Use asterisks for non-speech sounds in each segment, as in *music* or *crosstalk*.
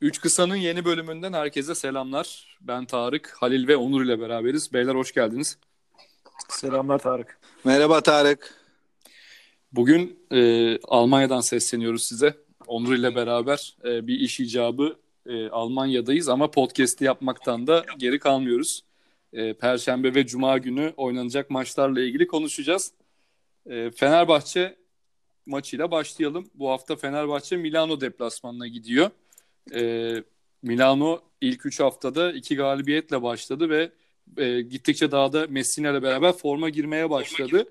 Üç Kısa'nın yeni bölümünden herkese selamlar. Ben Tarık, Halil ve Onur ile beraberiz. Beyler hoş geldiniz. Selamlar Tarık. Merhaba Tarık. Bugün e, Almanya'dan sesleniyoruz size. Onur ile beraber e, bir iş icabı e, Almanya'dayız ama podcast'i yapmaktan da geri kalmıyoruz. E, Perşembe ve Cuma günü oynanacak maçlarla ilgili konuşacağız. E, Fenerbahçe maçıyla başlayalım. Bu hafta Fenerbahçe Milano deplasmanına gidiyor. E, Milano ilk 3 haftada 2 galibiyetle başladı ve e, gittikçe daha da Messina ile beraber forma girmeye başladı.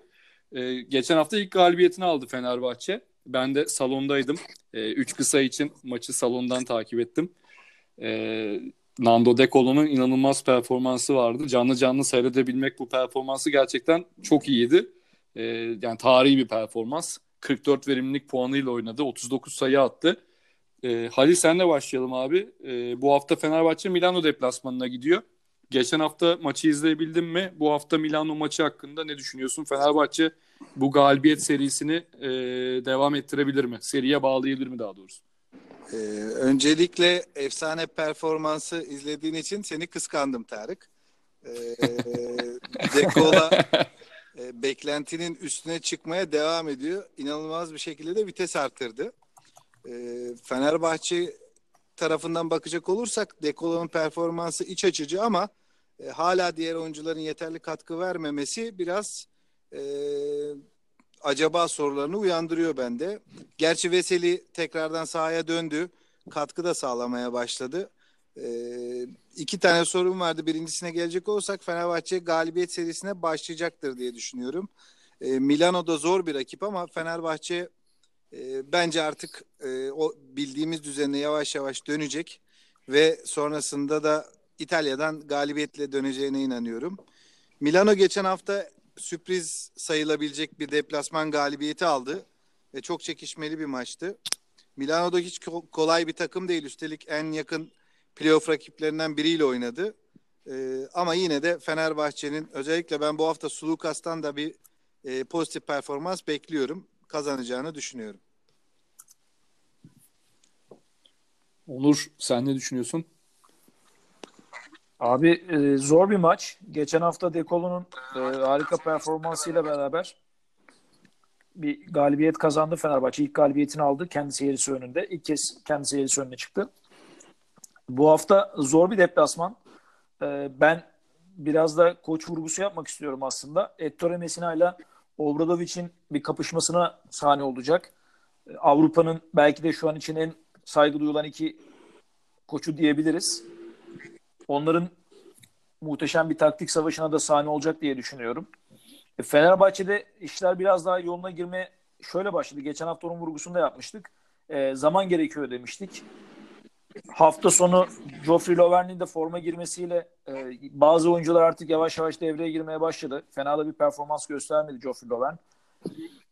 E, geçen hafta ilk galibiyetini aldı Fenerbahçe. Ben de salondaydım. 3 e, kısa için maçı salondan takip ettim. E, Nando De Colo'nun inanılmaz performansı vardı. Canlı canlı seyredebilmek bu performansı gerçekten çok iyiydi. E, yani tarihi bir performans. 44 verimlilik puanıyla oynadı. 39 sayı attı. E, Halil senle başlayalım abi. E, bu hafta Fenerbahçe Milano deplasmanına gidiyor. Geçen hafta maçı izleyebildin mi? Bu hafta Milano maçı hakkında ne düşünüyorsun? Fenerbahçe bu galibiyet serisini e, devam ettirebilir mi? Seriye bağlayabilir mi daha doğrusu? Ee, öncelikle efsane performansı izlediğin için seni kıskandım Tarık. Ee, *laughs* Dekola e, beklentinin üstüne çıkmaya devam ediyor. İnanılmaz bir şekilde de vites arttırdı. Ee, Fenerbahçe tarafından bakacak olursak Dekola'nın performansı iç açıcı ama e, hala diğer oyuncuların yeterli katkı vermemesi biraz e, acaba sorularını uyandırıyor bende. Gerçi Veseli tekrardan sahaya döndü. Katkı da sağlamaya başladı. E, iki tane sorun vardı. Birincisine gelecek olursak Fenerbahçe galibiyet serisine başlayacaktır diye düşünüyorum. E, Milano'da zor bir rakip ama Fenerbahçe e, bence artık e, o bildiğimiz düzenine yavaş yavaş dönecek ve sonrasında da İtalya'dan galibiyetle döneceğine inanıyorum. Milano geçen hafta sürpriz sayılabilecek bir deplasman galibiyeti aldı ve çok çekişmeli bir maçtı. Milano'da hiç kolay bir takım değil. Üstelik en yakın playoff rakiplerinden biriyle oynadı. Ee, ama yine de Fenerbahçe'nin özellikle ben bu hafta Sulukas'tan da bir e, pozitif performans bekliyorum. Kazanacağını düşünüyorum. Onur sen ne düşünüyorsun? Abi e, zor bir maç. Geçen hafta Dekolo'nun e, harika performansıyla beraber bir galibiyet kazandı Fenerbahçe. İlk galibiyetini aldı kendi seyircisi önünde. İlk kez kendi seyircisi önüne çıktı. Bu hafta zor bir deplasman. E, ben biraz da koç vurgusu yapmak istiyorum aslında. Ettore Messina ile Obradovic'in bir kapışmasına sahne olacak. E, Avrupa'nın belki de şu an için en saygı duyulan iki koçu diyebiliriz onların muhteşem bir taktik savaşına da sahne olacak diye düşünüyorum. E, Fenerbahçe'de işler biraz daha yoluna girmeye şöyle başladı. Geçen hafta onun vurgusunu da yapmıştık. E, zaman gerekiyor demiştik. Hafta sonu Geoffrey Lovern'in de forma girmesiyle e, bazı oyuncular artık yavaş yavaş devreye girmeye başladı. Fena da bir performans göstermedi Geoffrey Lovern.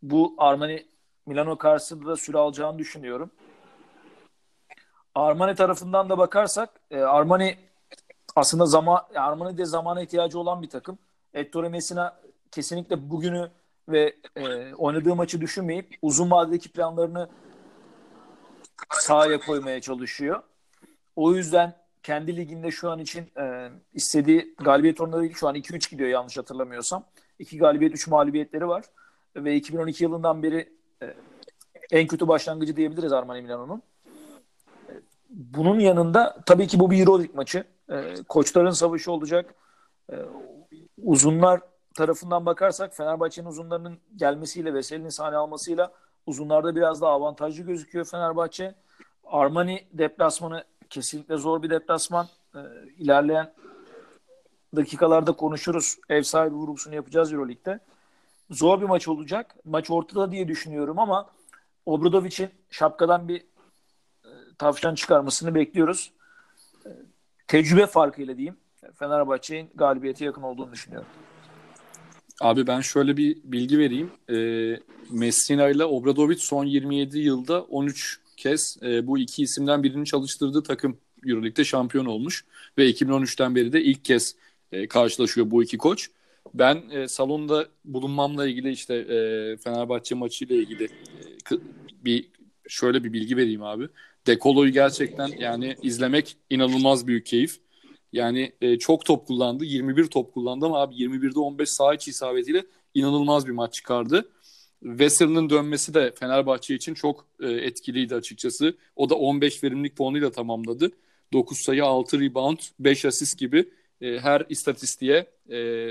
Bu Armani Milano karşısında da süre alacağını düşünüyorum. Armani tarafından da bakarsak e, Armani aslında zaman Armani de zamana ihtiyacı olan bir takım. Ettore Messina kesinlikle bugünü ve e, oynadığı maçı düşünmeyip uzun vadedeki planlarını sahaya koymaya çalışıyor. O yüzden kendi liginde şu an için e, istediği galibiyet oranları şu an 2-3 gidiyor yanlış hatırlamıyorsam. 2 galibiyet 3 mağlubiyetleri var. Ve 2012 yılından beri e, en kötü başlangıcı diyebiliriz Armani Milano'nun. E, bunun yanında tabii ki bu bir Euroleague maçı. E, koçların savaşı olacak. E, uzunlar tarafından bakarsak Fenerbahçe'nin uzunlarının gelmesiyle Veseli'nin sahne almasıyla uzunlarda biraz daha avantajlı gözüküyor Fenerbahçe. Armani deplasmanı kesinlikle zor bir deplasman. E, ilerleyen dakikalarda konuşuruz. Ev sahibi vurgusunu yapacağız Euroleague'de. Zor bir maç olacak. Maç ortada diye düşünüyorum ama Obradovic'in şapkadan bir e, tavşan çıkarmasını bekliyoruz tecrübe farkıyla diyeyim Fenerbahçe'nin galibiyete yakın olduğunu düşünüyorum. Abi ben şöyle bir bilgi vereyim. E, Messina ile Obradovic son 27 yılda 13 kez e, bu iki isimden birini çalıştırdığı takım Euroleague'de şampiyon olmuş. Ve 2013'ten beri de ilk kez e, karşılaşıyor bu iki koç. Ben e, salonda bulunmamla ilgili işte e, Fenerbahçe maçıyla ilgili e, bir şöyle bir bilgi vereyim abi. Dekolo'yu gerçekten yani izlemek inanılmaz büyük keyif. Yani e, çok top kullandı. 21 top kullandı ama abi 21'de 15 sağ içi isabetiyle inanılmaz bir maç çıkardı. Wester'ın dönmesi de Fenerbahçe için çok e, etkiliydi açıkçası. O da 15 verimlilik puanıyla tamamladı. 9 sayı, 6 rebound, 5 asist gibi e, her istatistiğe e,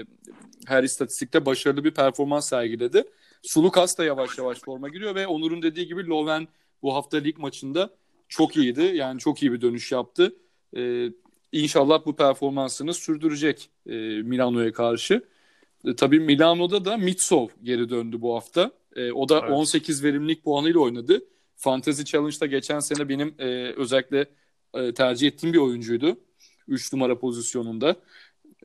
her istatistikte başarılı bir performans sergiledi. Sulukas da yavaş yavaş forma giriyor ve Onur'un dediği gibi Loven bu hafta lig maçında çok iyiydi. Yani çok iyi bir dönüş yaptı. E, inşallah bu performansını sürdürecek e, Milano'ya karşı. E, tabii Milano'da da Mitsov geri döndü bu hafta. E, o da evet. 18 verimlilik puanıyla oynadı. Fantasy Challenge'da geçen sene benim e, özellikle e, tercih ettiğim bir oyuncuydu. 3 numara pozisyonunda.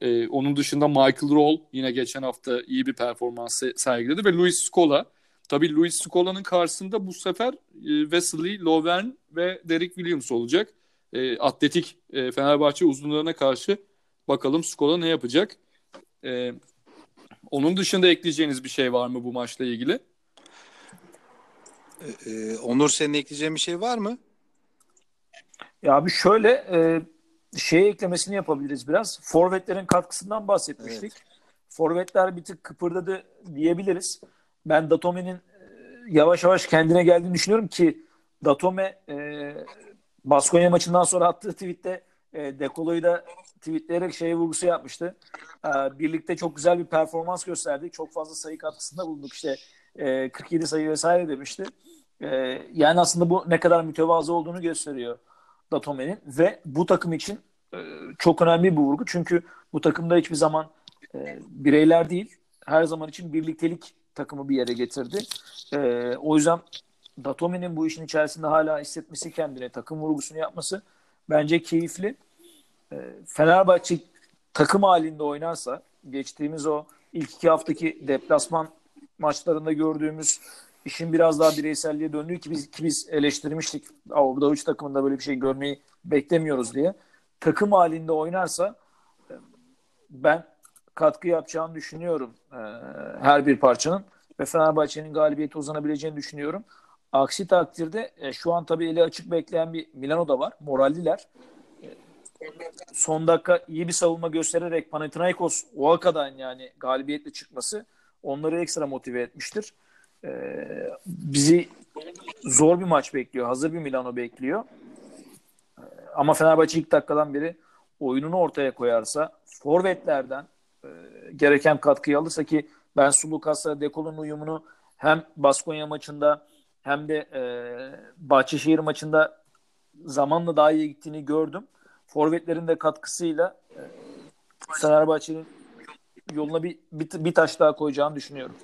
E, onun dışında Michael Roll yine geçen hafta iyi bir performans sergiledi ve Luis Scola. Tabii Luis Scola'nın karşısında bu sefer e, Wesley, Lovern ve Derek Williams olacak. E, atletik e, Fenerbahçe uzunlarına karşı bakalım Scola ne yapacak. E, onun dışında ekleyeceğiniz bir şey var mı bu maçla ilgili? Ee, Onur senin ekleyeceğin bir şey var mı? Ya abi şöyle e, şeye eklemesini yapabiliriz biraz. Forvetlerin katkısından bahsetmiştik. Evet. Forvetler bir tık kıpırdadı diyebiliriz. Ben Datome'nin e, yavaş yavaş kendine geldiğini düşünüyorum ki Datome e, Baskonya maçından sonra attığı tweette e, Dekolo'yu da tweetleyerek şey vurgusu yapmıştı. E, birlikte çok güzel bir performans gösterdik. Çok fazla sayı katkısında bulunduk. İşte e, 47 sayı vesaire demişti. E, yani aslında bu ne kadar mütevazı olduğunu gösteriyor Datome'nin ve bu takım için e, çok önemli bir vurgu. Çünkü bu takımda hiçbir zaman e, bireyler değil, her zaman için birliktelik takımı bir yere getirdi. E, o yüzden Datome'nin bu işin içerisinde hala hissetmesi kendine, takım vurgusunu yapması bence keyifli. E, Fenerbahçe takım halinde oynarsa geçtiğimiz o ilk iki haftaki deplasman maçlarında gördüğümüz işin biraz daha bireyselliğe döndüğü ki biz, ki biz eleştirmiştik. Avrupa üç takımında böyle bir şey görmeyi beklemiyoruz diye. Takım halinde oynarsa e, ben katkı yapacağını düşünüyorum e, her bir parçanın ve Fenerbahçe'nin galibiyeti uzanabileceğini düşünüyorum. Aksi takdirde e, şu an tabii eli açık bekleyen bir Milano da var. Moralliler. E, son dakika iyi bir savunma göstererek Panathinaikos o kadar yani galibiyetle çıkması onları ekstra motive etmiştir. E, bizi zor bir maç bekliyor. Hazır bir Milano bekliyor. E, ama Fenerbahçe ilk dakikadan beri oyununu ortaya koyarsa forvetlerden e, gereken katkıyı alırsa ki ben Sulukas'la Dekol'un uyumunu hem Baskonya maçında hem de e, Bahçeşehir maçında zamanla daha iyi gittiğini gördüm. Forvetlerin de katkısıyla e, Fenerbahçe'nin yoluna bir, bir, bir taş daha koyacağını düşünüyorum.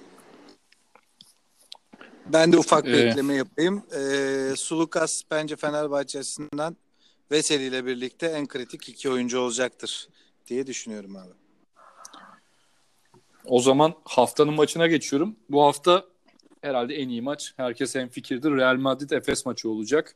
Ben de ufak bir ee, ekleme yapayım. Ee, Sulukas bence Fenerbahçe açısından Veseli ile birlikte en kritik iki oyuncu olacaktır diye düşünüyorum abi. O zaman haftanın maçına geçiyorum. Bu hafta herhalde en iyi maç. Herkes en fikirdir. Real Madrid Efes maçı olacak.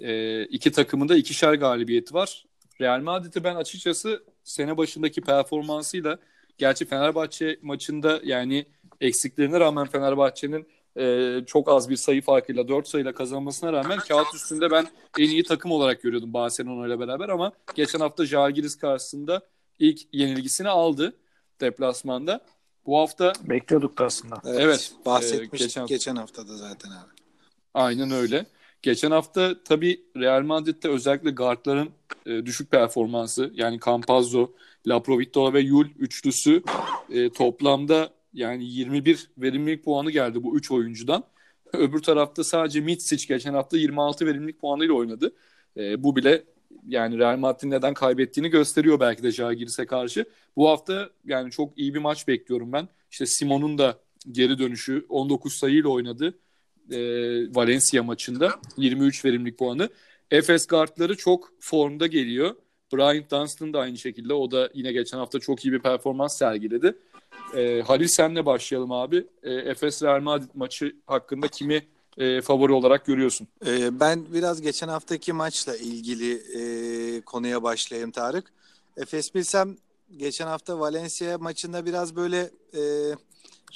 Ee, iki takımın da ikişer galibiyeti var. Real Madrid'i ben açıkçası sene başındaki performansıyla gerçi Fenerbahçe maçında yani eksiklerine rağmen Fenerbahçe'nin e, çok az bir sayı farkıyla 4 sayıyla kazanmasına rağmen kağıt üstünde ben en iyi takım olarak görüyordum Barcelona ile beraber ama geçen hafta Jalgiris karşısında ilk yenilgisini aldı deplasmanda. Bu hafta bekliyorduk da aslında. Evet, evet bahsetmiştik e, geçen, geçen haftada zaten abi. Aynen öyle. Geçen hafta tabii Real Madrid'de özellikle guardların e, düşük performansı yani Campazzo, Laprovittola ve Yul üçlüsü e, toplamda yani 21 verimlilik puanı geldi bu 3 oyuncudan. Öbür tarafta sadece Mitsic geçen hafta 26 verimlilik puanıyla oynadı. E, bu bile yani Real Madrid'in neden kaybettiğini gösteriyor belki de Jagiris'e karşı. Bu hafta yani çok iyi bir maç bekliyorum ben. İşte Simon'un da geri dönüşü 19 sayıyla oynadı. E, Valencia maçında 23 verimlilik puanı. Efes guardları çok formda geliyor. Brian Dunstan da aynı şekilde. O da yine geçen hafta çok iyi bir performans sergiledi. E, Halil senle başlayalım abi. E, Efes Real Madrid maçı hakkında kimi e, favori olarak görüyorsun? E, ben biraz geçen haftaki maçla ilgili e, konuya başlayayım Tarık. Efes bilsem geçen hafta Valencia maçında biraz böyle e,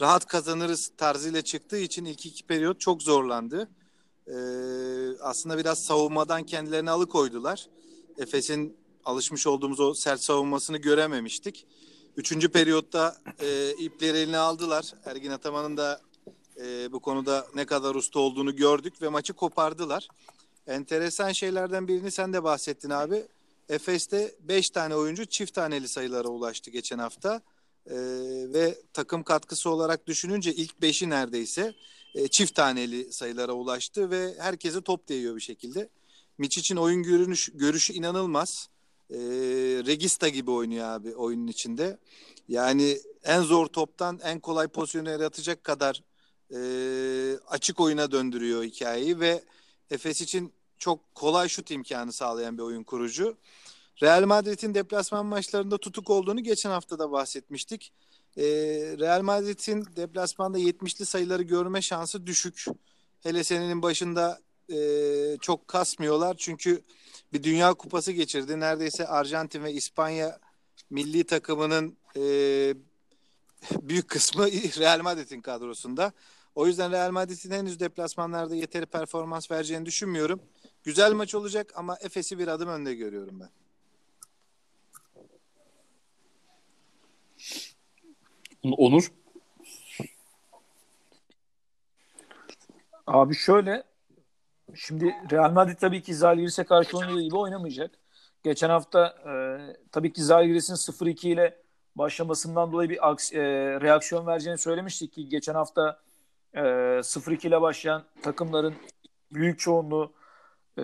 rahat kazanırız tarzıyla çıktığı için ilk iki periyot çok zorlandı. e, aslında biraz savunmadan kendilerini alıkoydular. Efes'in alışmış olduğumuz o sert savunmasını görememiştik. Üçüncü periyotta e, ipleri eline aldılar. Ergin Ataman'ın da e, bu konuda ne kadar usta olduğunu gördük ve maçı kopardılar. Enteresan şeylerden birini sen de bahsettin abi. Efes'te 5 tane oyuncu çift taneli sayılara ulaştı geçen hafta. Ee, ve takım katkısı olarak düşününce ilk 5'i neredeyse e, çift taneli sayılara ulaştı ve herkese top değiyor bir şekilde. Mitch için oyun görünüş, görüşü inanılmaz. E, Regista gibi oynuyor abi oyunun içinde. Yani en zor toptan en kolay pozisyonu yaratacak kadar e, açık oyuna döndürüyor hikayeyi ve Efes için çok kolay şut imkanı sağlayan bir oyun kurucu. Real Madrid'in deplasman maçlarında tutuk olduğunu geçen hafta da bahsetmiştik. Ee, Real Madrid'in deplasmanda 70'li sayıları görme şansı düşük. Hele senenin başında e, çok kasmıyorlar çünkü bir Dünya Kupası geçirdi. Neredeyse Arjantin ve İspanya milli takımının e, *laughs* büyük kısmı Real Madrid'in kadrosunda. O yüzden Real Madrid'in henüz deplasmanlarda yeteri performans vereceğini düşünmüyorum. Güzel maç olacak ama Efes'i bir adım önde görüyorum ben. Onur? Abi şöyle şimdi Real Madrid tabii ki Zalgiris'e karşı oynadığı gibi oynamayacak. Geçen hafta e, tabii ki Zalgiris'in 0-2 ile başlamasından dolayı bir aks, e, reaksiyon vereceğini söylemiştik ki geçen hafta e, 0-2 ile başlayan takımların büyük çoğunluğu e,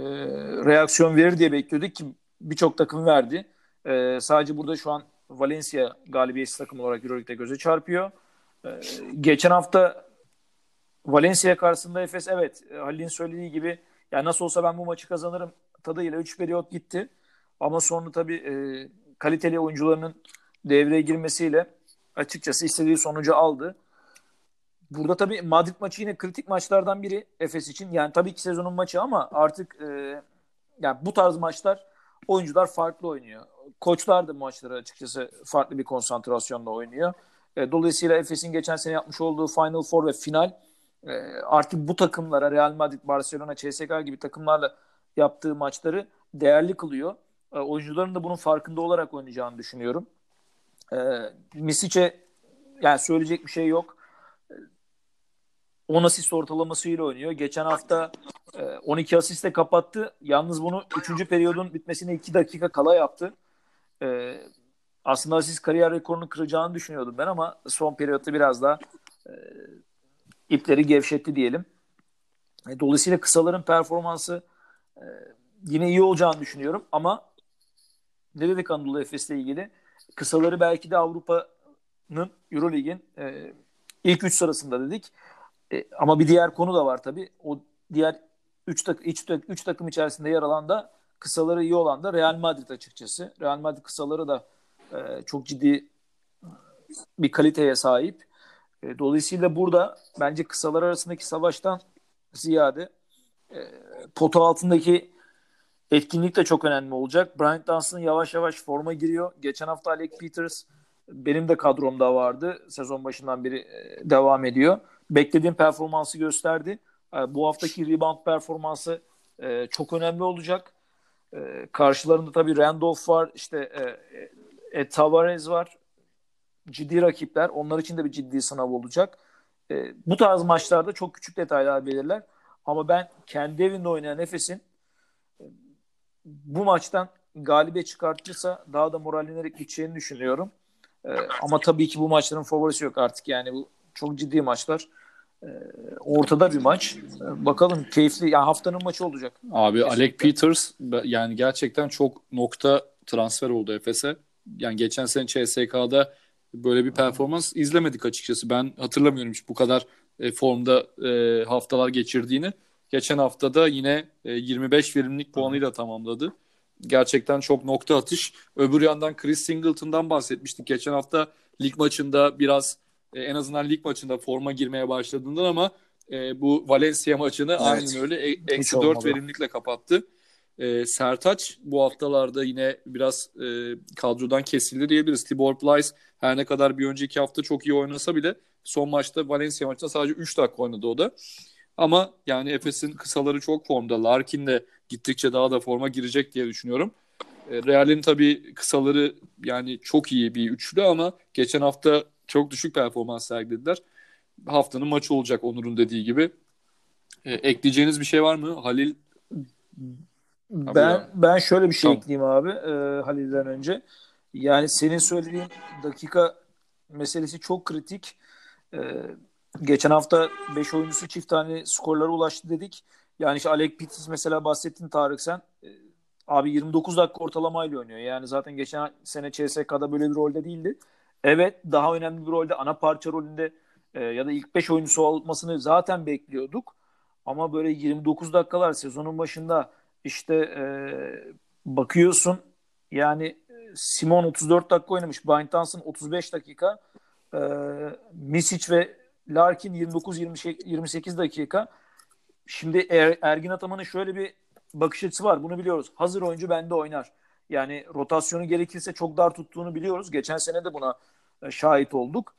reaksiyon verir diye bekliyorduk ki birçok takım verdi. E, sadece burada şu an Valencia galibiyetsiz takım olarak Euroleague'de göze çarpıyor. E, geçen hafta Valencia karşısında Efes evet Halil'in söylediği gibi yani nasıl olsa ben bu maçı kazanırım tadıyla 3 periyot gitti. Ama sonra tabii e, kaliteli oyuncularının devreye girmesiyle açıkçası istediği sonucu aldı. Burada tabii Madrid maçı yine kritik maçlardan biri Efes için. Yani tabii ki sezonun maçı ama artık e, yani bu tarz maçlar oyuncular farklı oynuyor. Koçlar da maçları açıkçası farklı bir konsantrasyonla oynuyor. E, dolayısıyla Efes'in geçen sene yapmış olduğu Final Four ve final e, artık bu takımlara Real Madrid, Barcelona, CSKA gibi takımlarla yaptığı maçları değerli kılıyor. E, oyuncuların da bunun farkında olarak oynayacağını düşünüyorum. E, Misic'e yani söyleyecek bir şey yok. 10 asist ortalamasıyla oynuyor. Geçen hafta 12 asiste kapattı. Yalnız bunu 3. periyodun bitmesine 2 dakika kala yaptı. Aslında asist kariyer rekorunu kıracağını düşünüyordum ben ama son periyotta biraz daha ipleri gevşetti diyelim. Dolayısıyla kısaların performansı yine iyi olacağını düşünüyorum ama ne dedik Anadolu Efes'le ilgili? Kısaları belki de Avrupa'nın Eurolig'in ilk üç sırasında dedik. E, ama bir diğer konu da var tabii. O diğer 3 tak üç, üç takım içerisinde yer alan da kısaları iyi olan da Real Madrid açıkçası. Real Madrid kısaları da e, çok ciddi bir kaliteye sahip. E, dolayısıyla burada bence kısalar arasındaki savaştan ziyade e, potu altındaki etkinlik de çok önemli olacak. Bryant Dunstan yavaş yavaş forma giriyor. Geçen hafta Alec Peters benim de kadromda vardı. Sezon başından beri e, devam ediyor beklediğim performansı gösterdi. E, bu haftaki rebound performansı e, çok önemli olacak. E, karşılarında tabii Randolph var, işte e, e, Tavares var. Ciddi rakipler. Onlar için de bir ciddi sınav olacak. E, bu tarz maçlarda çok küçük detaylar belirler. Ama ben kendi evinde oynayan Efes'in bu maçtan galibiyet çıkartırsa daha da morallenerek gideceğini düşünüyorum. E, ama tabii ki bu maçların favorisi yok artık. Yani bu çok ciddi maçlar. Ee, ortada bir maç. Ee, bakalım keyifli. Yani haftanın maçı olacak. Abi Kesinlikle. Alec Peters yani gerçekten çok nokta transfer oldu Efes'e. Yani geçen sene CSK'da böyle bir performans izlemedik açıkçası. Ben hatırlamıyorum hiç bu kadar e, formda e, haftalar geçirdiğini. Geçen haftada yine e, 25 verimlilik puanıyla tamamladı. Gerçekten çok nokta atış. Öbür yandan Chris Singleton'dan bahsetmiştik. Geçen hafta lig maçında biraz e, en azından lig maçında forma girmeye başladığından ama e, bu Valencia maçını evet. aynen öyle e, eksi 4 verimlilikle kapattı. E, Sertaç bu haftalarda yine biraz e, kadrodan kesildi diyebiliriz. Tibor Plyce her ne kadar bir önceki hafta çok iyi oynasa bile son maçta Valencia maçında sadece 3 dakika oynadı o da. Ama yani Efes'in kısaları çok formda. Larkin de gittikçe daha da forma girecek diye düşünüyorum. E, Real'in tabii kısaları yani çok iyi bir üçlü ama geçen hafta çok düşük performans sergilediler. Haftanın maçı olacak Onur'un dediği gibi. E, ekleyeceğiniz bir şey var mı? Halil ben ben şöyle bir şey tamam. ekleyeyim abi e, Halil'den önce. Yani senin söylediğin dakika meselesi çok kritik. E, geçen hafta 5 oyuncusu çift tane skorlara ulaştı dedik. Yani işte Alec Peters mesela bahsettin Tarık sen. E, abi 29 dakika ortalamayla oynuyor. Yani zaten geçen sene CSK'da böyle bir rolde değildi. Evet daha önemli bir rolde ana parça rolünde e, ya da ilk 5 oyuncusu olmasını zaten bekliyorduk. Ama böyle 29 dakikalar sezonun başında işte e, bakıyorsun yani Simon 34 dakika oynamış. Brian Thompson 35 dakika. E, Misic ve Larkin 29-28 dakika. Şimdi er, Ergin Ataman'ın şöyle bir bakış açısı var. Bunu biliyoruz. Hazır oyuncu bende oynar. Yani rotasyonu gerekirse çok dar tuttuğunu biliyoruz. Geçen sene de buna e, şahit olduk.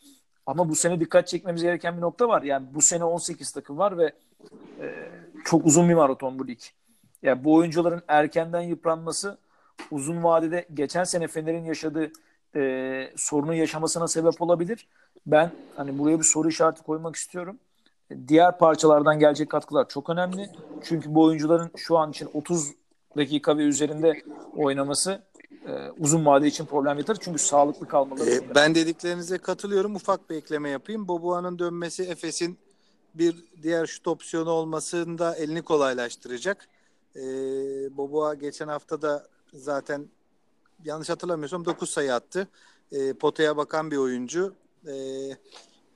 Ama bu sene dikkat çekmemiz gereken bir nokta var. Yani bu sene 18 takım var ve e, çok uzun bir maraton bu lig. Yani bu oyuncuların erkenden yıpranması uzun vadede geçen sene Fener'in yaşadığı e, sorunu yaşamasına sebep olabilir. Ben hani buraya bir soru işareti koymak istiyorum. Diğer parçalardan gelecek katkılar çok önemli. Çünkü bu oyuncuların şu an için 30 dakika ve üzerinde oynaması e, uzun vade için problem yaratır. Çünkü sağlıklı kalmaları. E, ben dediklerinize katılıyorum. Ufak bir ekleme yapayım. Bobua'nın dönmesi Efes'in bir diğer şut opsiyonu olmasında elini kolaylaştıracak. E, Boboa geçen hafta da zaten yanlış hatırlamıyorsam 9 sayı attı. E, potaya bakan bir oyuncu. E,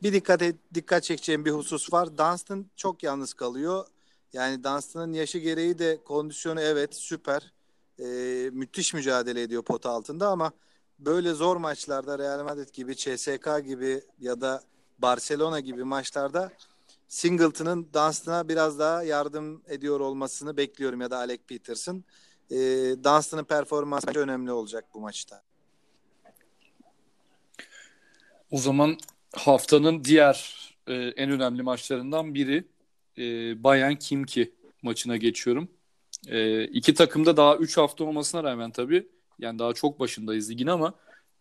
bir dikkat et, dikkat çekeceğim bir husus var. Dunstan çok yalnız kalıyor. Yani Dunstan'ın yaşı gereği de kondisyonu evet süper. E, müthiş mücadele ediyor pota altında ama böyle zor maçlarda Real Madrid gibi, CSK gibi ya da Barcelona gibi maçlarda Singleton'ın Dunstan'a biraz daha yardım ediyor olmasını bekliyorum ya da Alec Peterson. E, Dunstan'ın performansı önemli olacak bu maçta. O zaman haftanın diğer e, en önemli maçlarından biri e, Bayern Kimki maçına geçiyorum. E, iki takımda daha 3 hafta olmasına rağmen tabii yani daha çok başındayız ligin ama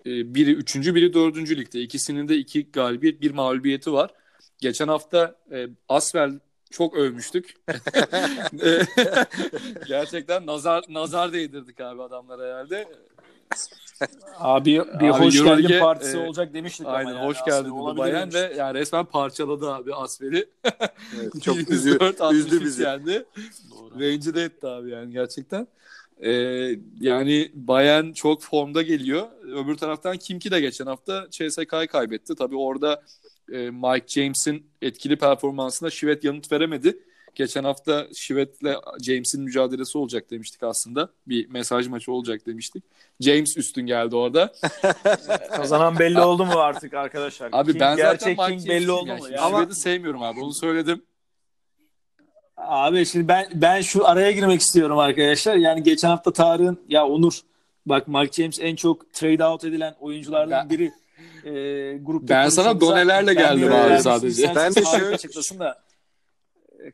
e, biri 3. biri 4. ligde. İkisinin de iki galibiyet bir mağlubiyeti var. Geçen hafta e, Asvel çok övmüştük. *laughs* E, *laughs* gerçekten nazar nazar değdirdik abi adamlara herhalde. Abi bir abi, hoş geldin Lige, partisi e, olacak demiştik aynen, ama yani. hoş geldin Bayern ve yani resmen parçaladı abi Asfer'i. Evet, *laughs* çok üzü, üzdü bizi. Geldi. Rencide etti abi yani gerçekten. Ee, yani Bayern çok formda geliyor. Öbür taraftan Kimki de geçen hafta CSK'yı kaybetti. Tabii orada e, Mike James'in etkili performansına Şivet yanıt veremedi. Geçen hafta Şivet'le James'in mücadelesi olacak demiştik aslında. Bir mesaj maçı olacak demiştik. James üstün geldi orada. *laughs* Kazanan belli oldu mu artık arkadaşlar? Abi King, ben zaten King belli oldu mu? Yani. Ama... Şivet'i sevmiyorum abi onu söyledim. Abi şimdi ben ben şu araya girmek istiyorum arkadaşlar. Yani geçen hafta Tarık'ın ya Onur bak Mark James en çok trade out edilen oyunculardan biri e, grupta Ben sana donelerle geldim abi sadece. Ben de şöyle açıklasın da.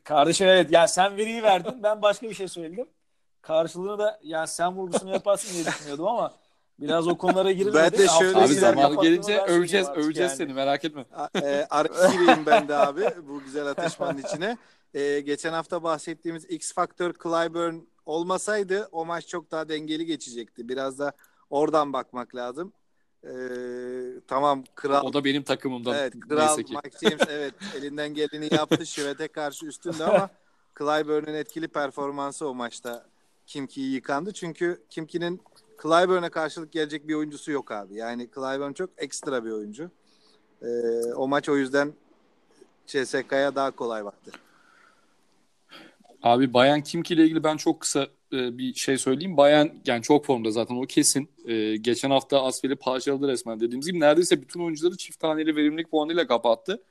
Kardeşim evet ya sen veriyi verdin ben başka bir şey söyledim. Karşılığını da ya sen vurgusunu yaparsın diye düşünüyordum ama biraz o konulara girmedi. Ben de şöyle abi zamanı gelince öveceğiz öveceğiz yani. seni merak etme. E, Arka gireyim ben de abi bu güzel ateşmanın *laughs* içine. E, geçen hafta bahsettiğimiz X Factor Clyburn olmasaydı o maç çok daha dengeli geçecekti. Biraz da oradan bakmak lazım. Ee, tamam kral. O da benim takımımdan. Evet kral Mike James evet *laughs* elinden geleni yaptı Şivet'e karşı üstünde ama Clyburn'un etkili performansı o maçta Kimki'yi yıkandı. Çünkü Kimki'nin Clyburn'a karşılık gelecek bir oyuncusu yok abi. Yani Clyburn çok ekstra bir oyuncu. Ee, o maç o yüzden CSK'ya daha kolay baktı. Abi Bayan Kimki ile ilgili ben çok kısa e, bir şey söyleyeyim. Bayan yani çok formda zaten o kesin. E, geçen hafta Asfel'i parçaladı resmen dediğimiz gibi. Neredeyse bütün oyuncuları çift taneli verimlilik puanıyla kapattı.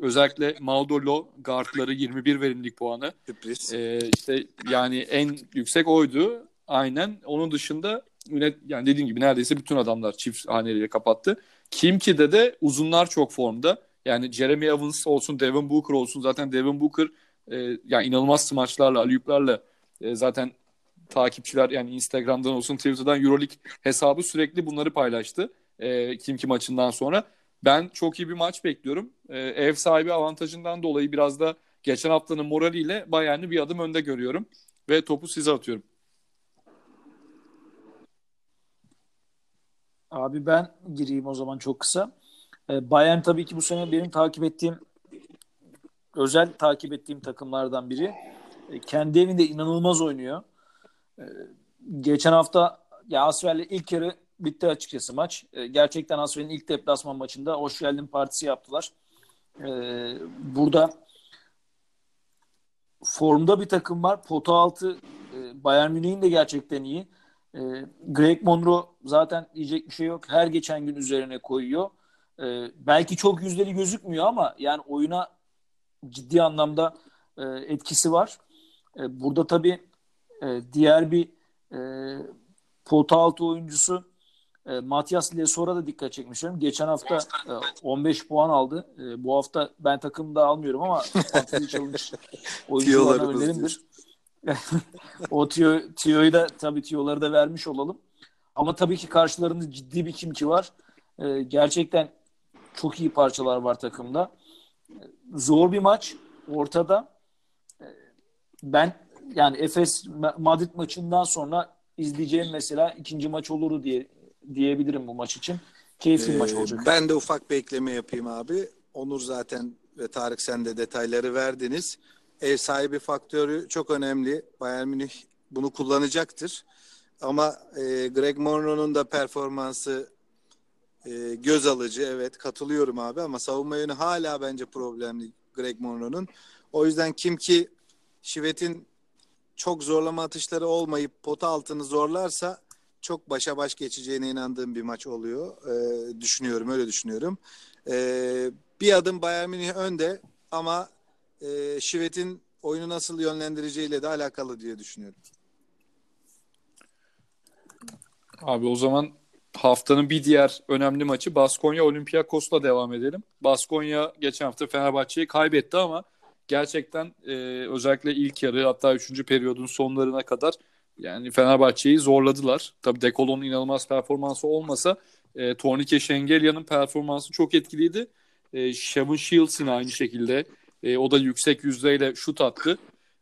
Özellikle Maudolo guardları 21 verimlilik puanı. Sürpriz. E, işte yani en yüksek oydu. Aynen. Onun dışında yani dediğim gibi neredeyse bütün adamlar çift haneliyle kapattı. Kimki'de de de uzunlar çok formda. Yani Jeremy Evans olsun, Devin Booker olsun. Zaten Devin Booker e, yani inanılmaz smaçlarla, alüyüklerle e, zaten takipçiler yani Instagram'dan olsun Twitter'dan Euroleague hesabı sürekli bunları paylaştı. E, Kimki maçından sonra. Ben çok iyi bir maç bekliyorum. E, ev sahibi avantajından dolayı biraz da geçen haftanın moraliyle Bayern'i bir adım önde görüyorum. Ve topu size atıyorum. Abi ben gireyim o zaman çok kısa. E, Bayern tabii ki bu sene benim takip ettiğim özel takip ettiğim takımlardan biri. E, kendi evinde inanılmaz oynuyor. E, geçen hafta ya Asfer'le ilk yarı bitti açıkçası maç. E, gerçekten Asfer'in ilk deplasman maçında hoş geldin partisi yaptılar. E, burada formda bir takım var. Pota altı e, Bayern Münih'in de gerçekten iyi. E, Greg Monroe zaten diyecek bir şey yok. Her geçen gün üzerine koyuyor. Belki çok yüzdeli gözükmüyor ama yani oyuna ciddi anlamda e, etkisi var. Burada tabii e, diğer bir e, pota altı oyuncusu e, Matias Lesor'a da dikkat çekmişim. Geçen hafta e, 15 puan aldı. E, bu hafta ben takımda almıyorum ama Fantasy Challenge *laughs* oyuncularına önerimdir. *laughs* o tiyo, tiyoyu da tabii tiyoları da vermiş olalım. Ama tabii ki karşılarında ciddi bir kimki var. E, gerçekten çok iyi parçalar var takımda. E, zor bir maç ortada. E, ben yani Efes Madrid maçından sonra izleyeceğim mesela ikinci maç olurdu diye diyebilirim bu maç için. Keyifli ee, maç olacak. Ben de ufak bir ekleme yapayım abi. Onur zaten ve Tarık sen de detayları verdiniz. Ev sahibi faktörü çok önemli. Bayern Münih bunu kullanacaktır. Ama e, Greg Monroe'nun da performansı e, göz alıcı. Evet katılıyorum abi ama savunma yönü hala bence problemli Greg Monroe'nun. O yüzden kim ki Şivet'in çok zorlama atışları olmayıp pota altını zorlarsa çok başa baş geçeceğine inandığım bir maç oluyor. E, düşünüyorum, öyle düşünüyorum. E, bir adım Bayern Münih önde ama e, Şivet'in oyunu nasıl yönlendireceğiyle de alakalı diye düşünüyorum. Abi o zaman haftanın bir diğer önemli maçı Baskonya Olympiakos'la devam edelim. Baskonya geçen hafta Fenerbahçe'yi kaybetti ama gerçekten e, özellikle ilk yarı hatta üçüncü periyodun sonlarına kadar yani Fenerbahçe'yi zorladılar. Tabii Dekolo'nun inanılmaz performansı olmasa e, Tornike Şengelya'nın performansı çok etkiliydi. E, Shavon Shields yine aynı şekilde. E, o da yüksek yüzdeyle şut attı.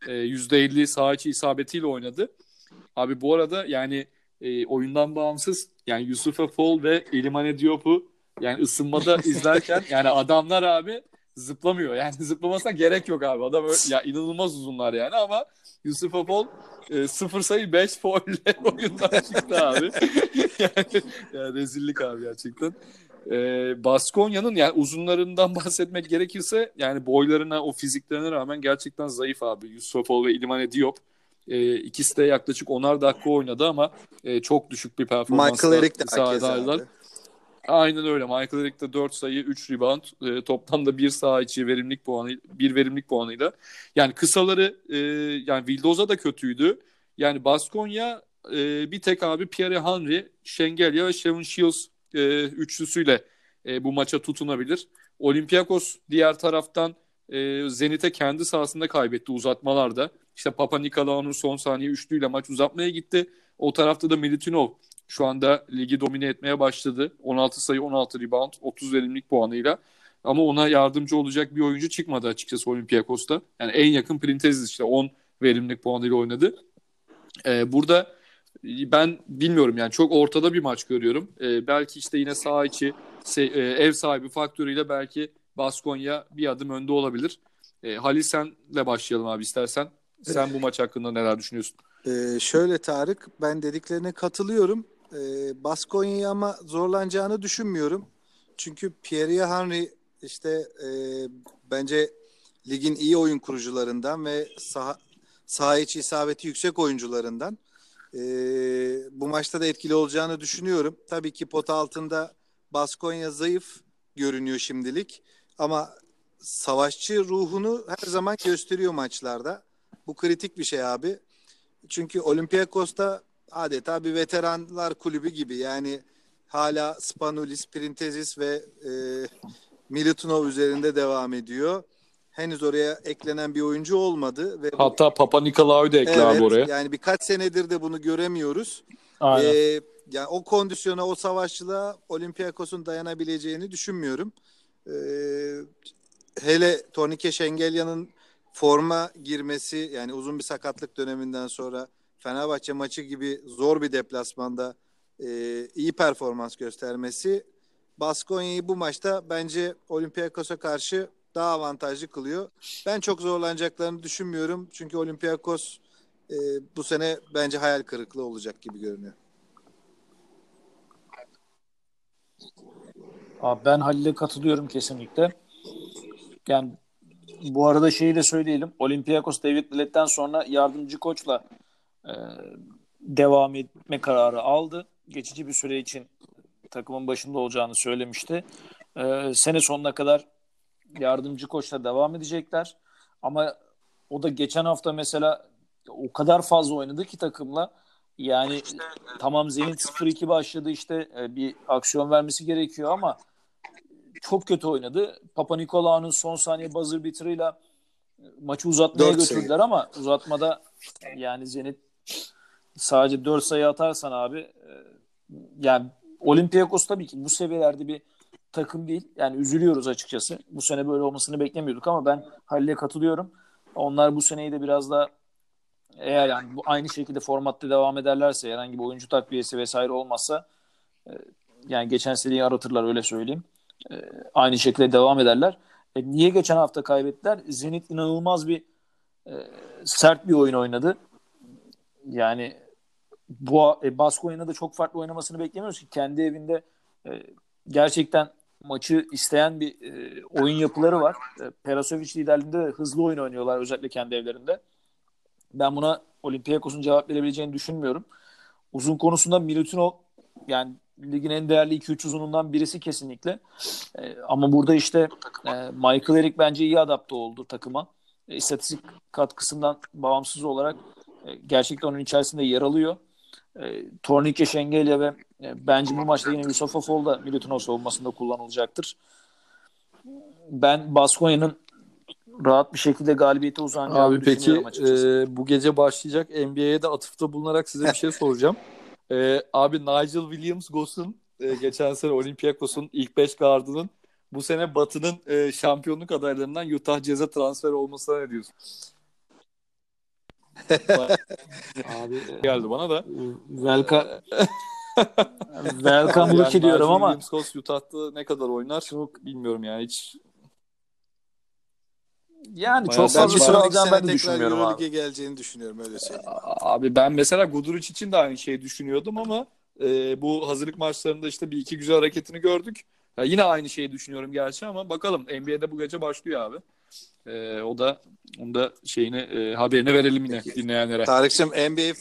E, %50 saha içi isabetiyle oynadı. Abi bu arada yani e, oyundan bağımsız yani Yusuf'a Fall ve Elimane Diop'u yani ısınmada *laughs* izlerken yani adamlar abi zıplamıyor. Yani *laughs* zıplamasına gerek yok abi. Adam öyle, ya inanılmaz uzunlar yani ama Yusuf Apol e, sıfır sayı 5 faulle *laughs* oyundan çıktı abi. *laughs* yani, yani rezillik abi gerçekten. E, Baskonya'nın yani uzunlarından bahsetmek gerekirse yani boylarına o fiziklerine rağmen gerçekten zayıf abi. Yusuf Apol ve İlmane Diop. E, ikisi de yaklaşık onar dakika oynadı ama e, çok düşük bir performansla sahada Aynen öyle. Michael Eric 4 sayı, 3 rebound, e, toplamda 1 saha içi verimlilik puanı, bir verimlilik puanıyla. Yani kısaları e, yani Vildoza da kötüydü. Yani Baskonya e, bir tek abi Pierre Henry, Şengelya ve Shevon Shields e, üçlüsüyle e, bu maça tutunabilir. Olympiakos diğer taraftan e, Zenit'e kendi sahasında kaybetti uzatmalarda. İşte Papa Nikolaou'nun son saniye üçlüyle maç uzatmaya gitti. O tarafta da Militinov şu anda ligi domine etmeye başladı. 16 sayı 16 rebound 30 verimlilik puanıyla. Ama ona yardımcı olacak bir oyuncu çıkmadı açıkçası Olympiakos'ta. Yani en yakın Printezis işte 10 verimlilik puanıyla oynadı. Ee, burada ben bilmiyorum yani çok ortada bir maç görüyorum. Ee, belki işte yine sağ içi e, ev sahibi faktörüyle belki Baskonya bir adım önde olabilir. Ee, Halil senle başlayalım abi istersen. Sen bu maç hakkında neler düşünüyorsun? Ee, şöyle Tarık ben dediklerine katılıyorum. E, Baskonya'yı ama zorlanacağını düşünmüyorum. Çünkü Pierre Henry işte e, bence ligin iyi oyun kurucularından ve saha, saha içi isabeti yüksek oyuncularından. E, bu maçta da etkili olacağını düşünüyorum. Tabii ki pot altında Baskonya zayıf görünüyor şimdilik. Ama savaşçı ruhunu her zaman gösteriyor maçlarda. Bu kritik bir şey abi. Çünkü Olympiakos'ta adeta bir veteranlar kulübü gibi. Yani hala Spanulis, Printezis ve e, Militunov üzerinde devam ediyor. henüz oraya eklenen bir oyuncu olmadı ve Hatta Papa Nikolaou da ekle evet, oraya. yani birkaç senedir de bunu göremiyoruz. Aynen. Ee, yani o kondisyona, o savaşçılığa Olympiakos'un dayanabileceğini düşünmüyorum. Ee, hele Tornike Şengelyan'ın forma girmesi yani uzun bir sakatlık döneminden sonra Fenerbahçe maçı gibi zor bir deplasmanda e, iyi performans göstermesi Baskonya'yı bu maçta bence Olympiakos'a karşı daha avantajlı kılıyor. Ben çok zorlanacaklarını düşünmüyorum. Çünkü Olympiakos e, bu sene bence hayal kırıklığı olacak gibi görünüyor. Abi ben Halil'e katılıyorum kesinlikle. Yani bu arada şeyi de söyleyelim. Olympiakos David Billett'ten sonra yardımcı koçla e, devam etme kararı aldı. Geçici bir süre için takımın başında olacağını söylemişti. E, sene sonuna kadar yardımcı koçla devam edecekler. Ama o da geçen hafta mesela o kadar fazla oynadı ki takımla. Yani tamam Zenit 0-2 başladı işte e, bir aksiyon vermesi gerekiyor ama çok kötü oynadı. Papa Nikolaou'nun son saniye buzzer beater'ıyla maçı uzatmaya götürdüler ama uzatmada yani Zenit sadece 4 sayı atarsan abi e, yani Olympiakos tabii ki bu seviyelerde bir takım değil. Yani üzülüyoruz açıkçası. Bu sene böyle olmasını beklemiyorduk ama ben Halil'e katılıyorum. Onlar bu seneyi de biraz da eğer yani bu aynı şekilde formatta devam ederlerse herhangi bir oyuncu takviyesi vesaire olmazsa e, yani geçen seneyi aratırlar öyle söyleyeyim. E, aynı şekilde devam ederler. E, niye geçen hafta kaybettiler? Zenit inanılmaz bir e, sert bir oyun oynadı. Yani bu e, Baskonya'da da çok farklı oynamasını beklemiyoruz ki kendi evinde e, gerçekten maçı isteyen bir e, oyun yapıları var. E, Perasovic liderliğinde de hızlı oyun oynuyorlar özellikle kendi evlerinde. Ben buna Olympiakos'un cevap verebileceğini düşünmüyorum. Uzun konusunda Milutinov yani ligin en değerli 2-3 uzunundan birisi kesinlikle. E, ama burada işte e, Michael Eric bence iyi adapte oldu takıma. E, istatistik katkısından bağımsız olarak gerçekten onun içerisinde yer alıyor. E, Tornike Şengelya ve e, bence bu maçta yine Yusuf Afol da Milutinov savunmasında kullanılacaktır. Ben Baskonya'nın rahat bir şekilde galibiyete uzanacağını Abi peki e, bu gece başlayacak NBA'ye de atıfta bulunarak size bir şey soracağım. *laughs* E, abi Nigel Williams-Goss'un e, geçen sene Olympiakos'un ilk 5 gardının bu sene Batı'nın e, şampiyonluk adaylarından Utah Jazz'e transfer olmasına ne diyorsun? Abi *laughs* Geldi bana da. Welcome, *laughs* welcome Yani Lucky diyorum ama Williams-Goss Utah'ta ne kadar oynar çok bilmiyorum yani hiç. yani Bayağı çok ben fazla bir süre alacağını ben de tekrar düşünmüyorum abi. Euroleague'e geleceğini düşünüyorum öyle söyleyeyim. Abi ben mesela Guduric için de aynı şeyi düşünüyordum ama e, bu hazırlık maçlarında işte bir iki güzel hareketini gördük. Ya yine aynı şeyi düşünüyorum gerçi ama bakalım NBA'de bu gece başlıyor abi. E, o da onu da şeyini e, haberini verelim yine dinleyenlere. Tarık'cığım NBA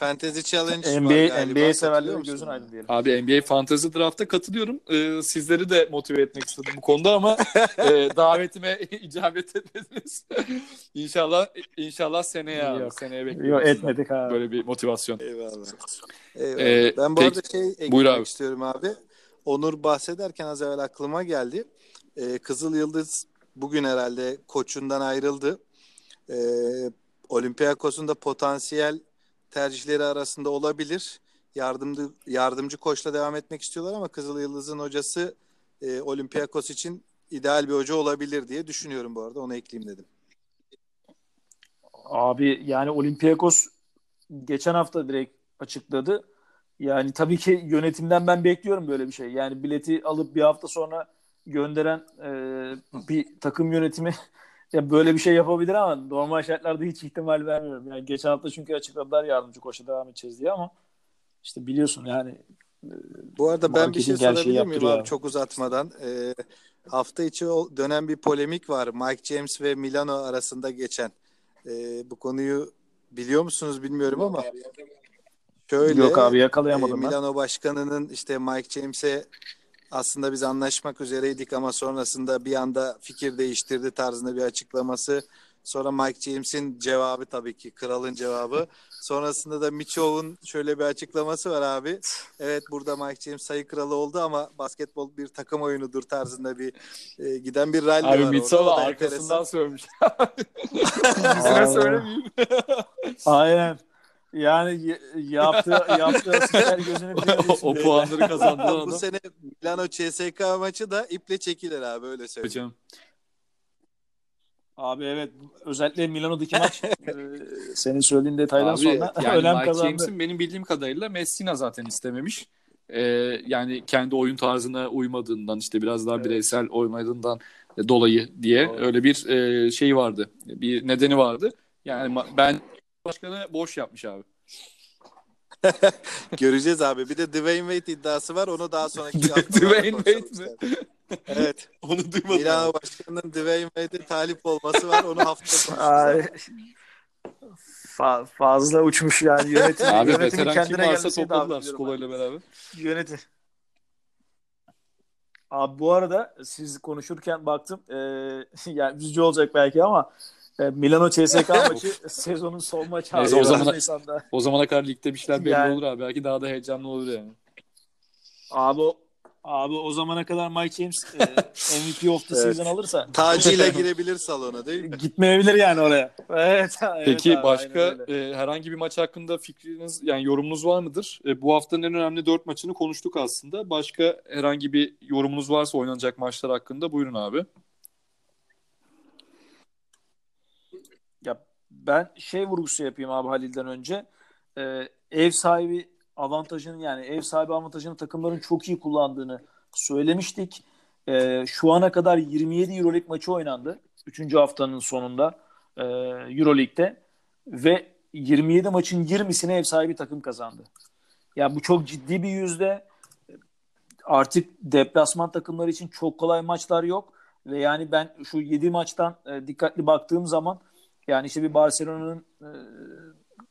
Fantasy Challenge var NBA, galiba. NBA musun? gözün aydın diyelim. Abi NBA Fantasy Draft'a katılıyorum. E, sizleri de motive etmek istedim bu konuda ama *laughs* e, davetime *laughs* icabet etmediniz. *laughs* inşallah inşallah seneye abi. Yok. Seneye bekliyorum. Yok etmedik abi. Böyle bir motivasyon. Eyvallah. Eyvallah. Ee, ben bu peki- arada şey eklemek abi. istiyorum abi. Onur bahsederken az evvel aklıma geldi. Ee, Kızıl Yıldız bugün herhalde koçundan ayrıldı. Ee, Olympiakos'un da potansiyel tercihleri arasında olabilir. Yardımcı, yardımcı koçla devam etmek istiyorlar ama Kızıl Yıldız'ın hocası e, Olympiakos için ideal bir hoca olabilir diye düşünüyorum bu arada. Onu ekleyeyim dedim. Abi yani Olympiakos geçen hafta direkt açıkladı. Yani tabii ki yönetimden ben bekliyorum böyle bir şey. Yani bileti alıp bir hafta sonra gönderen e, bir takım yönetimi *laughs* ya böyle bir şey yapabilir ama normal şartlarda hiç ihtimal vermiyorum. Yani geçen hafta çünkü açıkladılar yardımcı koşa devam edeceğiz diye ama işte biliyorsun yani Bu arada ben bir şey sorabilir miyim abi çok uzatmadan? Ee, hafta içi dönen bir polemik var. Mike James ve Milano arasında geçen. Ee, bu konuyu biliyor musunuz bilmiyorum ama şöyle yok abi e, yakalayamadım ben. Milano başkanının işte Mike James'e aslında biz anlaşmak üzereydik ama sonrasında bir anda fikir değiştirdi tarzında bir açıklaması Sonra Mike James'in cevabı tabii ki kralın cevabı. Sonrasında da Miçov'un şöyle bir açıklaması var abi. Evet burada Mike James sayı kralı oldu ama basketbol bir takım oyunudur tarzında bir e, giden bir rally Abi var. O da arkasından enteresan. sövmüş. *laughs* Yüzüne söylemeyeyim. Aynen. Yani yaptığı *laughs* yaptığı asistler gözünü o, o puanları kazandıran Bu adam. sene Milano CSK maçı da iple çekilir abi öyle söyleyeyim. Hocam. Abi evet özellikle Milano'daki maç *laughs* e, senin söylediğin detaydan Abi, sonra yani önem Mike kazandı. James'in benim bildiğim kadarıyla Messina zaten istememiş. Ee, yani kendi oyun tarzına uymadığından işte biraz daha Evet. bireysel oynadığından dolayı diye Doğru. öyle bir e, şey vardı. Bir nedeni vardı. Yani ben başkanı boş yapmış abi. *laughs* Göreceğiz abi. Bir de Dwayne Wade iddiası var. Onu daha sonraki *laughs* Dwayne Wade mi? Evet. *laughs* Onu duymadım. Milano Başkanı'nın Dwayne Wade'e talip olması var. Onu konuşacağız. fa- fazla uçmuş yani yönetim. Abi yönetimin veteran kim kendine varsa topladılar davet ediyorum Skola ile beraber. abi. Yönetim. Abi bu arada siz konuşurken baktım e, yani üzücü olacak belki ama Milano CSK *laughs* maçı sezonun son maçı. Neyse, o zaman- Nisan'da. O zamana kadar ligde bir şeyler belli Yani- olur abi. Belki daha da heyecanlı olur yani. Abi o- Abi o zamana kadar Mike James e, *laughs* MVP of the Evet. season alırsa Tacıyla *laughs* girebilir salona değil mi? gitmeyebilir yani oraya. Evet. evet Peki abi, başka e, herhangi bir maç hakkında fikriniz yani yorumunuz var mıdır? E, bu haftanın en önemli dört maçını konuştuk aslında. Başka herhangi bir yorumunuz varsa oynanacak maçlar hakkında buyurun abi. Ya ben şey vurgusu yapayım abi Halil'den önce. Ee, ev sahibi avantajını yani ev sahibi avantajını takımların çok iyi kullandığını söylemiştik. Ee, şu ana kadar 27 Euroleague maçı oynandı. 3. haftanın sonunda e, Euroleague'de ve 27 maçın 20'sini ev sahibi takım kazandı. Ya bu çok ciddi bir yüzde. Artık deplasman takımları için çok kolay maçlar yok ve yani ben şu 7 maçtan e, dikkatli baktığım zaman yani işte bir Barcelona'nın e,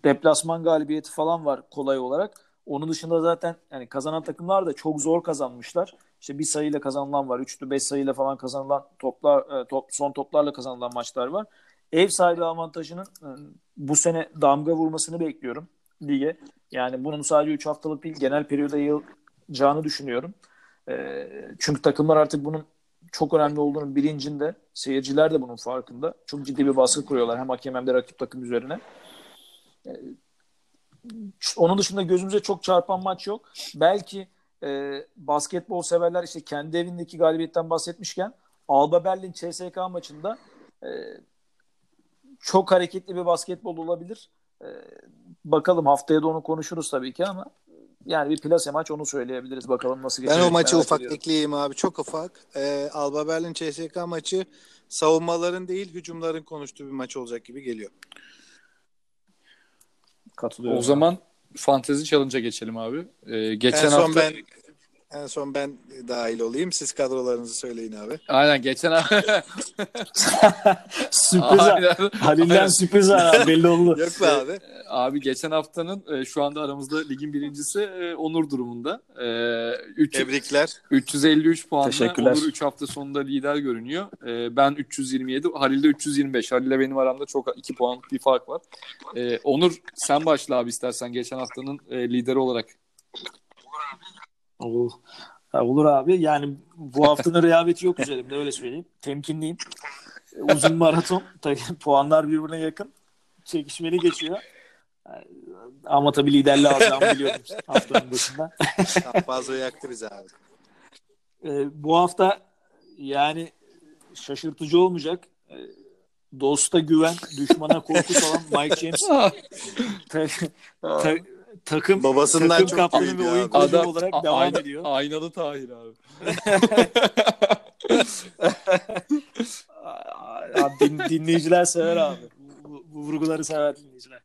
deplasman galibiyeti falan var kolay olarak. Onun dışında zaten yani kazanan takımlar da çok zor kazanmışlar. İşte bir sayıyla kazanılan var. Üçlü beş sayıyla falan kazanılan toplar, e, top, son toplarla kazanılan maçlar var. Ev sahibi avantajının e, bu sene damga vurmasını bekliyorum lige. Yani bunun sadece 3 haftalık değil genel periyoda yayılacağını düşünüyorum. E, çünkü takımlar artık bunun çok önemli olduğunu bilincinde. Seyirciler de bunun farkında. Çok ciddi bir baskı kuruyorlar hem hakem hem de rakip takım üzerine. Ee, Onun dışında gözümüze çok çarpan maç yok. Belki e, basketbol severler işte kendi evindeki galibiyetten bahsetmişken Alba Berlin CSK maçında e, çok hareketli bir basketbol olabilir. E, bakalım haftaya da onu konuşuruz tabii ki ama yani bir plase maç onu söyleyebiliriz. Bakalım nasıl geçecek. Ben o maçı ufak ediyorum. ekleyeyim abi. Çok ufak. Ee, Alba Berlin CSK maçı savunmaların değil hücumların konuştuğu bir maç olacak gibi geliyor. Katılıyorum. O zaman Fantezi Challenge'a geçelim abi. E, geçen en son hafta ben en son ben dahil olayım. Siz kadrolarınızı söyleyin abi. Aynen geçen hafta *laughs* sürpriz. Halil'den sürpriz abi, belli oldu. Yok be abi. Abi geçen haftanın e, şu anda aramızda ligin birincisi e, Onur durumunda. E, üç- Tebrikler. 353 puanla Teşekkürler. Onur 3 hafta sonunda lider görünüyor. Ee, ben 327, Halil'de 325. Halil'le benim aramda çok 2 puan bir fark var. Ee, Onur sen başla abi istersen geçen haftanın e, lideri olarak. Olur. Olur abi. Yani bu haftanın *laughs* rehaveti yok üzerimde öyle söyleyeyim. Temkinliyim. Uzun maraton. *laughs* Puanlar birbirine yakın. Çekişmeli geçiyor. Ama tabii liderliği alacağımı biliyorum haftanın başında. *laughs* Fazla yaktı bizi abi. Ee, bu hafta yani şaşırtıcı olmayacak. Ee, dosta güven, düşmana korku olan Mike James ta- ta- takım Babasından takım çok kaptanı ve oyun kurucu Adam olarak a- devam ayna- ediyor. Aynalı Tahir abi. *laughs* Abi din- dinleyiciler sever abi. Bu, bu vurguları sever dinleyiciler.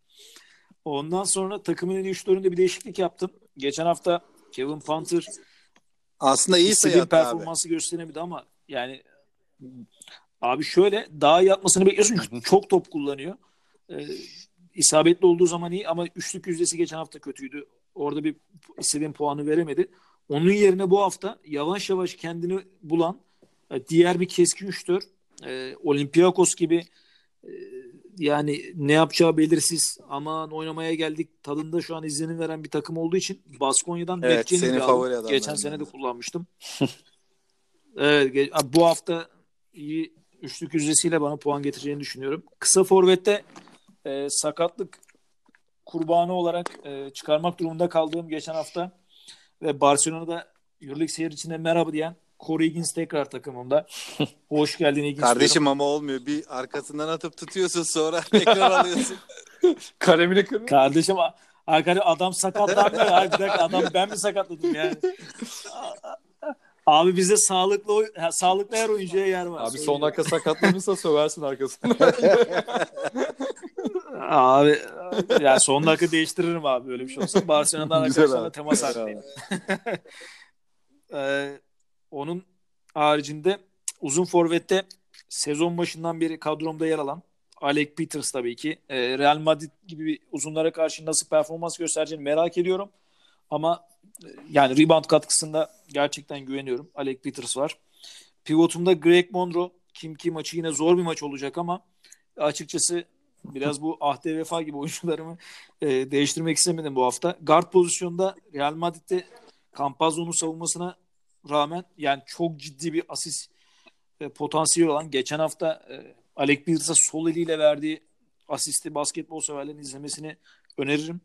Ondan sonra takımın en iyi bir değişiklik yaptım. Geçen hafta Kevin Panther Aslında iyi sayı attı abi. performansı gösteremedi ama yani abi şöyle daha iyi atmasını bekliyorsun çünkü çok top kullanıyor. Ee, isabetli olduğu zaman iyi ama üçlük yüzdesi geçen hafta kötüydü. Orada bir istediğim puanı veremedi. Onun yerine bu hafta yavaş yavaş kendini bulan e, diğer bir keskin üçtür. E, Olympiakos gibi e, yani ne yapacağı belirsiz. Aman oynamaya geldik tadında şu an izlenim veren bir takım olduğu için Baskonya'dan Evet, favori aldım. Geçen sene de kullanmıştım. *laughs* evet, bu hafta iyi üçlük yüzdesiyle bana puan getireceğini düşünüyorum. Kısa forvette e, sakatlık kurbanı olarak e, çıkarmak durumunda kaldığım geçen hafta ve Barcelona'da Euroleague seyir içinde merhaba diyen Corey Higgins tekrar takımımda. *laughs* Hoş geldin Higgins. diyorum. Kardeşim ama olmuyor. Bir arkasından atıp tutuyorsun sonra *laughs* tekrar alıyorsun. *laughs* Kalemini kırın. Kardeşim arkadaş adam sakatlanmıyor. Abi bir dakika adam ben mi sakatladım yani? Abi bizde sağlıklı sağlıklı her oyuncuya yer var. Abi son dakika sakatlanırsa *laughs* söversin arkasından. Abi ya son dakika değiştiririm abi böyle bir şey olsa. Barcelona'dan arkadaşlarla temas halindeyim. *laughs* Ee, onun haricinde uzun forvette sezon başından beri kadromda yer alan Alec Peters tabii ki. Ee, Real Madrid gibi bir uzunlara karşı nasıl performans göstereceğini merak ediyorum. Ama e, yani rebound katkısında gerçekten güveniyorum. Alec Peters var. Pivotumda Greg Monroe. Kim ki maçı yine zor bir maç olacak ama açıkçası biraz bu *laughs* ahde vefa gibi oyuncularımı e, değiştirmek istemedim bu hafta. Guard pozisyonda Real Madrid'de Campazzo'nun savunmasına rağmen yani çok ciddi bir asist e, potansiyeli olan geçen hafta e, Alec Pierce'a sol eliyle verdiği asisti basketbol severlerin izlemesini öneririm.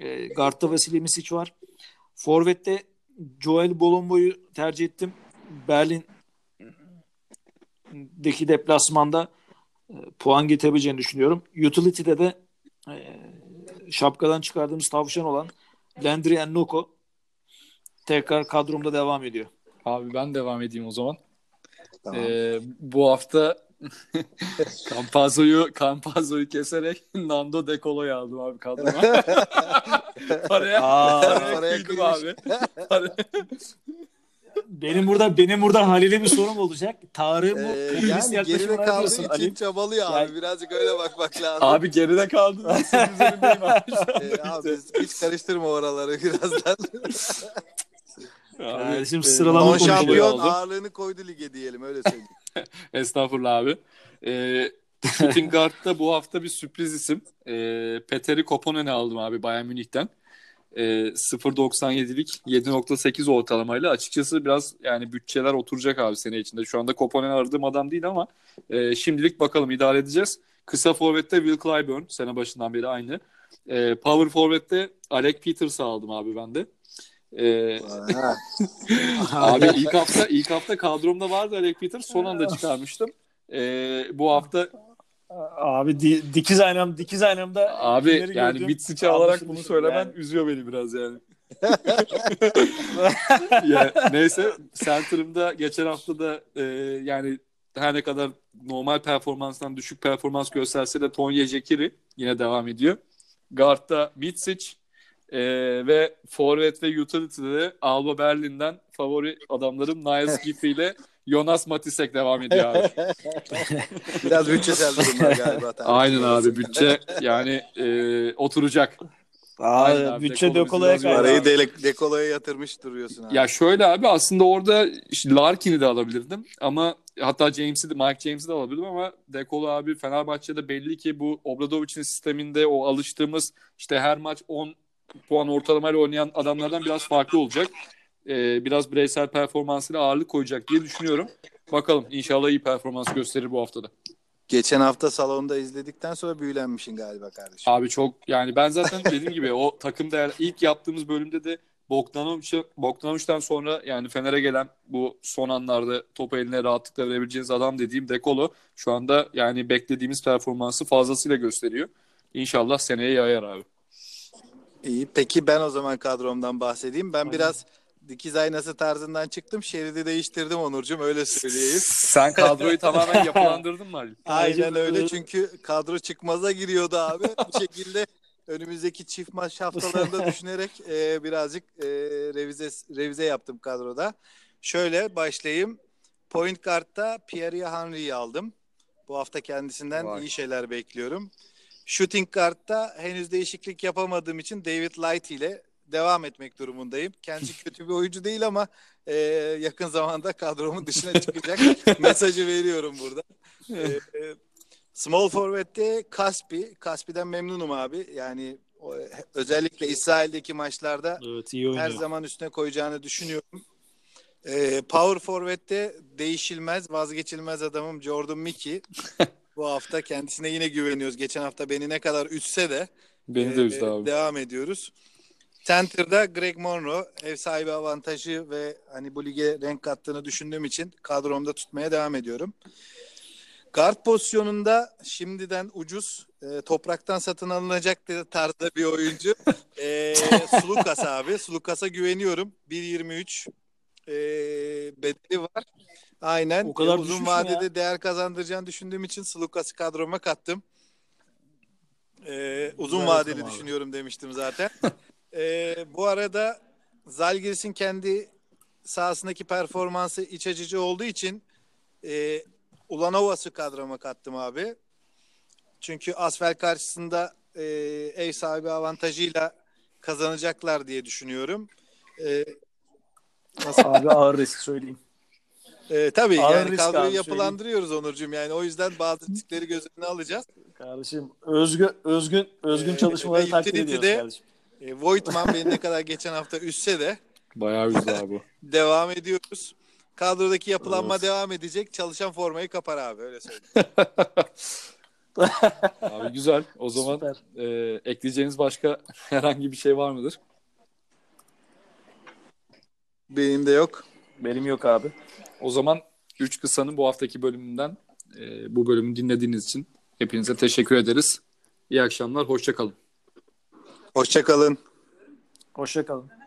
E, Guard'da Vasilij Misic var. Forvet'te Joel Bolombo'yu tercih ettim. Berlin'deki deplasmanda e, puan getirebileceğini düşünüyorum. Utility'de de e, şapkadan çıkardığımız tavşan olan Landry Ennoko tekrar kadromda devam ediyor. Abi ben devam edeyim o zaman. Tamam. Ee, bu hafta *laughs* Campazzo'yu Campazzo'yu keserek *laughs* Nando De Colo'yu aldım abi kadroma. *laughs* Paraya, Aa, paraya paraya kıydım abi. Para- benim burada benim burada Halil'e bir sorum olacak. Tarık mı? Ee, yani geride kaldığı için Ali? çabalıyor abi. Yani- Birazcık öyle bakmak lazım. abi geride kaldın. Abi. Ee, abi hiç karıştırma oraları birazdan. Kardeşim e, sıralama Colo'yu şampiyon ağırlığını koydu lige diyelim öyle söyleyeyim. *laughs* Estağfurullah abi. Ee, Shooting bu hafta bir sürpriz isim. Ee, Peter'i Koponen'i aldım abi Bayern Münih'ten. Ee, 0.97'lik 7.8 ortalamayla açıkçası biraz yani bütçeler oturacak abi sene içinde. Şu anda Koponen aradığım adam değil ama e, şimdilik bakalım idare edeceğiz. Kısa forvette Will Clyburn sene başından beri aynı. Ee, power forvette Alec Peters'ı aldım abi ben de. Ee. *laughs* Abi ilk hafta ilk hafta kadromda vardı Alec Peters. Son anda çıkarmıştım. Ee, bu hafta Abi di, dikiz aynam dikiz aynamda abi yani gördüm? Mitsic'i alarak bunu söylemen yani. üzüyor beni biraz yani. *laughs* ya, neyse center'ımda geçen hafta da e, yani her ne kadar normal performanstan düşük performans gösterse de Tonya Jekiri yine devam ediyor. Guard'da Mitsic e, ve forvet ve utility'de de Alba Berlin'den favori adamlarım Niles *laughs* Giffey ile Jonas Matisek devam ediyor abi. *laughs* Biraz bütçesel durumlar galiba. Aynen abi bütçe yani e, oturacak. Aynen Abi, abi, bütçe Dekola'ya kaydı. Parayı abi. de dekoloya yatırmış duruyorsun abi. Ya şöyle abi aslında orada işte Larkin'i de alabilirdim ama hatta James'i de Mike James'i de alabilirdim ama Dekolo abi Fenerbahçe'de belli ki bu Obradovic'in sisteminde o alıştığımız işte her maç 10 puan ortalamayla oynayan adamlardan biraz farklı olacak. Ee, biraz bireysel performansıyla ağırlık koyacak diye düşünüyorum. Bakalım inşallah iyi performans gösterir bu haftada. Geçen hafta salonda izledikten sonra büyülenmişsin galiba kardeşim. Abi çok yani ben zaten dediğim gibi o takım değer ilk yaptığımız bölümde de Bogdanovic'e Bogdanovic'ten sonra yani Fener'e gelen bu son anlarda topu eline rahatlıkla verebileceğiniz adam dediğim Dekolo şu anda yani beklediğimiz performansı fazlasıyla gösteriyor. İnşallah seneye yayar abi. İyi. Peki ben o zaman kadromdan bahsedeyim. Ben Aynen. biraz dikiz aynası tarzından çıktım. Şeridi değiştirdim Onurcuğum öyle söyleyeyim. Sen kadroyu *laughs* tamamen yapılandırdın mı Ali? Aynen öyle çünkü kadro çıkmaza giriyordu abi. Bu *laughs* şekilde önümüzdeki çift maç haftalarında *laughs* düşünerek e, birazcık e, revize revize yaptım kadroda. Şöyle başlayayım. Point guard'da Pierre Henry'yi aldım. Bu hafta kendisinden Vay. iyi şeyler bekliyorum. Shooting guard'da henüz değişiklik yapamadığım için David Light ile devam etmek durumundayım. Kendisi *laughs* kötü bir oyuncu değil ama e, yakın zamanda kadromun dışına *laughs* çıkacak mesajı veriyorum burada. E, e, Small forward'te Kaspi. Kaspi'den memnunum abi. Yani o, özellikle İsrail'deki maçlarda Evet iyi oynuyor. her zaman üstüne koyacağını düşünüyorum. Ee, power forward'te değişilmez, vazgeçilmez adamım Jordan Mickey. *laughs* Bu hafta kendisine yine güveniyoruz. Geçen hafta beni ne kadar ütse de Beni de e, üzdü abi. devam ediyoruz. Center'da Greg Monroe ev sahibi avantajı ve hani bu lige renk kattığını düşündüğüm için kadromda tutmaya devam ediyorum. Guard pozisyonunda şimdiden ucuz e, topraktan satın alınacak tarzda bir oyuncu. E, *laughs* Sulukas abi. Sulukas'a güveniyorum. 1.23 e, bedeli var. Aynen. O kadar E, uzun vadede ya? değer kazandıracağını düşündüğüm için Sulukas'ı kadroma kattım. E, uzun Güzel vadeli abi. düşünüyorum demiştim zaten. e, bu arada Zalgiris'in kendi sahasındaki performansı iç açıcı olduğu için e, Ulanovas'ı kadroma kattım abi. Çünkü Asfel karşısında e, ev sahibi avantajıyla kazanacaklar diye düşünüyorum. E, Abi ağır risk söyleyeyim. E, tabii Ağır yani kadroyu abi, yapılandırıyoruz Onurcuğum. Yani o yüzden bazı riskleri göz önüne alacağız. Kardeşim özgün özgün özgün Ee, çalışmaları ve takdir ediyoruz kardeşim. E, Voigtman beni ne kadar geçen hafta üstse de Bayağı üzdü abi. *laughs* devam ediyoruz. Kadrodaki yapılanma Evet. devam edecek. Çalışan formayı kapar abi öyle söyleyeyim. *laughs* Abi güzel. O zaman Süper. e, ekleyeceğiniz başka *laughs* herhangi bir şey var mıdır? Benim de yok. Benim yok abi. O zaman 3 kısanın bu haftaki bölümünden e, bu bölümü dinlediğiniz için hepinize teşekkür ederiz. İyi akşamlar, hoşça kalın. Hoşçakalın. Hoşça kalın.